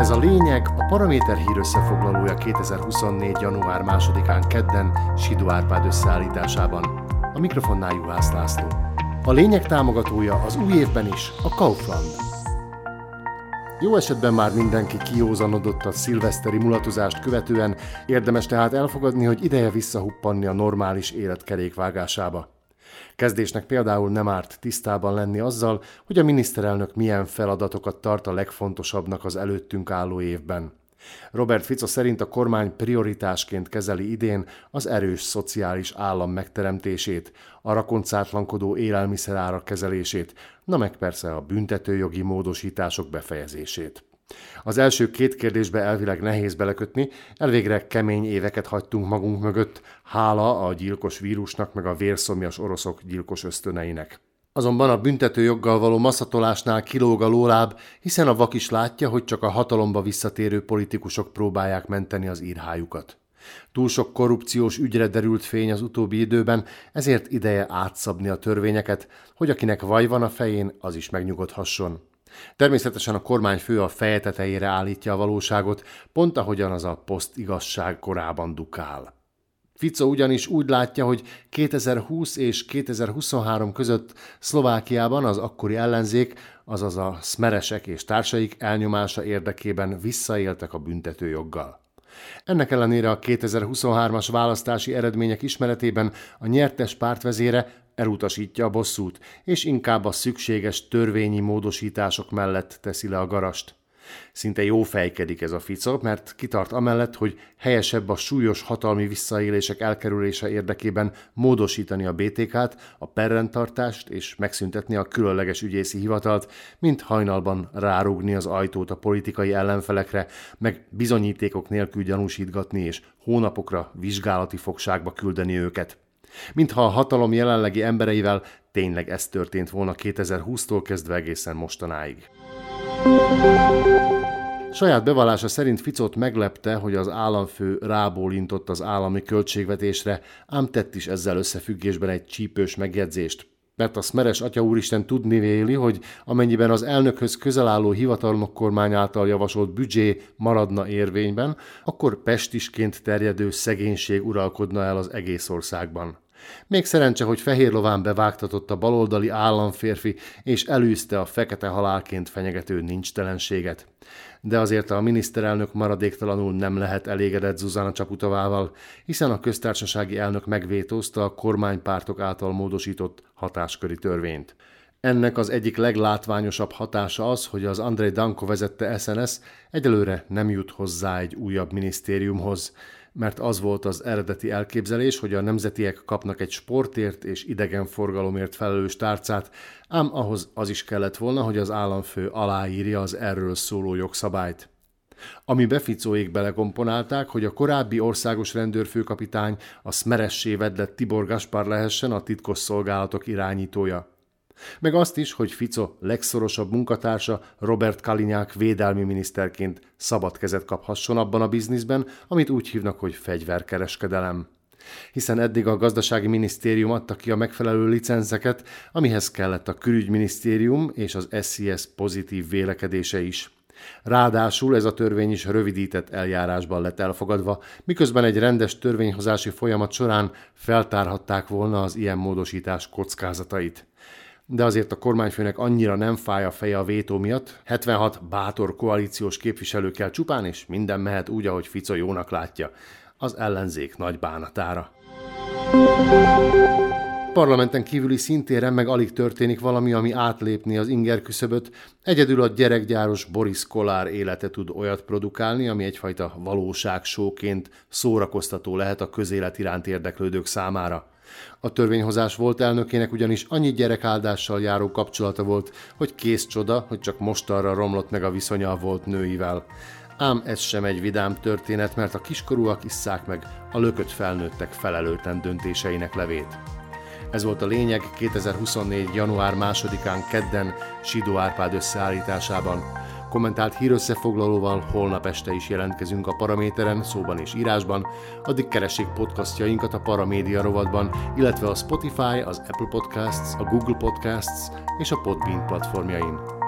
Ez a lényeg a Paraméter hír összefoglalója 2024. január 2-án kedden Sidó Árpád összeállításában. A mikrofonnál Juhász László. A lényeg támogatója az új évben is a Kaufland. Jó esetben már mindenki kiózanodott a szilveszteri mulatozást követően, érdemes tehát elfogadni, hogy ideje visszahuppanni a normális élet kerékvágásába. Kezdésnek például nem árt tisztában lenni azzal, hogy a miniszterelnök milyen feladatokat tart a legfontosabbnak az előttünk álló évben. Robert Fico szerint a kormány prioritásként kezeli idén az erős szociális állam megteremtését, a rakoncátlankodó élelmiszerárak kezelését, na meg persze a büntetőjogi módosítások befejezését. Az első két kérdésbe elvileg nehéz belekötni, elvégre kemény éveket hagytunk magunk mögött, hála a gyilkos vírusnak meg a vérszomjas oroszok gyilkos ösztöneinek. Azonban a büntető joggal való masszatolásnál kilóg a lóláb, hiszen a vak is látja, hogy csak a hatalomba visszatérő politikusok próbálják menteni az írhájukat. Túl sok korrupciós ügyre derült fény az utóbbi időben, ezért ideje átszabni a törvényeket, hogy akinek vaj van a fején, az is megnyugodhasson. Természetesen a kormányfő a feje tetejére állítja a valóságot, pont ahogyan az a poszt igazság korában dukál. Fico ugyanis úgy látja, hogy 2020 és 2023 között Szlovákiában az akkori ellenzék, azaz a szmeresek és társaik elnyomása érdekében visszaéltek a büntetőjoggal. Ennek ellenére a 2023-as választási eredmények ismeretében a nyertes pártvezére elutasítja a bosszút, és inkább a szükséges törvényi módosítások mellett teszi le a garast. Szinte jó fejkedik ez a Fico, mert kitart amellett, hogy helyesebb a súlyos hatalmi visszaélések elkerülése érdekében módosítani a BTK-t, a perrendtartást és megszüntetni a különleges ügyészi hivatalt, mint hajnalban rárugni az ajtót a politikai ellenfelekre, meg bizonyítékok nélkül gyanúsítgatni és hónapokra vizsgálati fogságba küldeni őket. Mintha a hatalom jelenlegi embereivel tényleg ez történt volna 2020-tól kezdve egészen mostanáig. Saját bevallása szerint Ficot meglepte, hogy az államfő rábólintott az állami költségvetésre, ám tett is ezzel összefüggésben egy csípős megjegyzést. Mert a Smeres Atya úristen tudni véli, hogy amennyiben az elnökhöz közel álló hivatalnok kormány által javasolt büdzsé maradna érvényben, akkor pestisként terjedő szegénység uralkodna el az egész országban. Még szerencse, hogy fehér lován bevágtatott a baloldali államférfi, és elűzte a fekete halálként fenyegető nincstelenséget. De azért a miniszterelnök maradéktalanul nem lehet elégedett Zuzana Csaputovával, hiszen a köztársasági elnök megvétózta a kormánypártok által módosított hatásköri törvényt. Ennek az egyik leglátványosabb hatása az, hogy az Andrei Danko vezette SNS egyelőre nem jut hozzá egy újabb minisztériumhoz, mert az volt az eredeti elképzelés, hogy a nemzetiek kapnak egy sportért és idegenforgalomért felelős tárcát, ám ahhoz az is kellett volna, hogy az államfő aláírja az erről szóló jogszabályt. Ami beficóék belekomponálták, hogy a korábbi országos rendőrfőkapitány a szmeressé vedlett Tibor Gaspar lehessen a titkos szolgálatok irányítója. Meg azt is, hogy Fico legszorosabb munkatársa Robert Kalinyák védelmi miniszterként szabad kezet kaphasson abban a bizniszben, amit úgy hívnak, hogy fegyverkereskedelem hiszen eddig a gazdasági minisztérium adta ki a megfelelő licenceket, amihez kellett a külügyminisztérium és az SCS pozitív vélekedése is. Ráadásul ez a törvény is rövidített eljárásban lett elfogadva, miközben egy rendes törvényhozási folyamat során feltárhatták volna az ilyen módosítás kockázatait de azért a kormányfőnek annyira nem fáj a feje a vétó miatt. 76 bátor koalíciós képviselőkkel csupán, és minden mehet úgy, ahogy Fico jónak látja. Az ellenzék nagy bánatára. Parlamenten kívüli szintéren meg alig történik valami, ami átlépni az inger küszöböt. Egyedül a gyerekgyáros Boris Kolár élete tud olyat produkálni, ami egyfajta valóságsóként szórakoztató lehet a közélet iránt érdeklődők számára. A törvényhozás volt elnökének ugyanis annyi gyerekáldással járó kapcsolata volt, hogy kész csoda, hogy csak mostanra romlott meg a viszonya a volt nőivel. Ám ez sem egy vidám történet, mert a kiskorúak isszák meg a lökött felnőttek felelőtlen döntéseinek levét. Ez volt a lényeg 2024. január 2-án kedden Sidó Árpád összeállításában. Kommentált hírösszefoglalóval holnap este is jelentkezünk a Paraméteren, szóban és írásban, addig keressék podcastjainkat a Paramédia rovatban, illetve a Spotify, az Apple Podcasts, a Google Podcasts és a Podbean platformjain.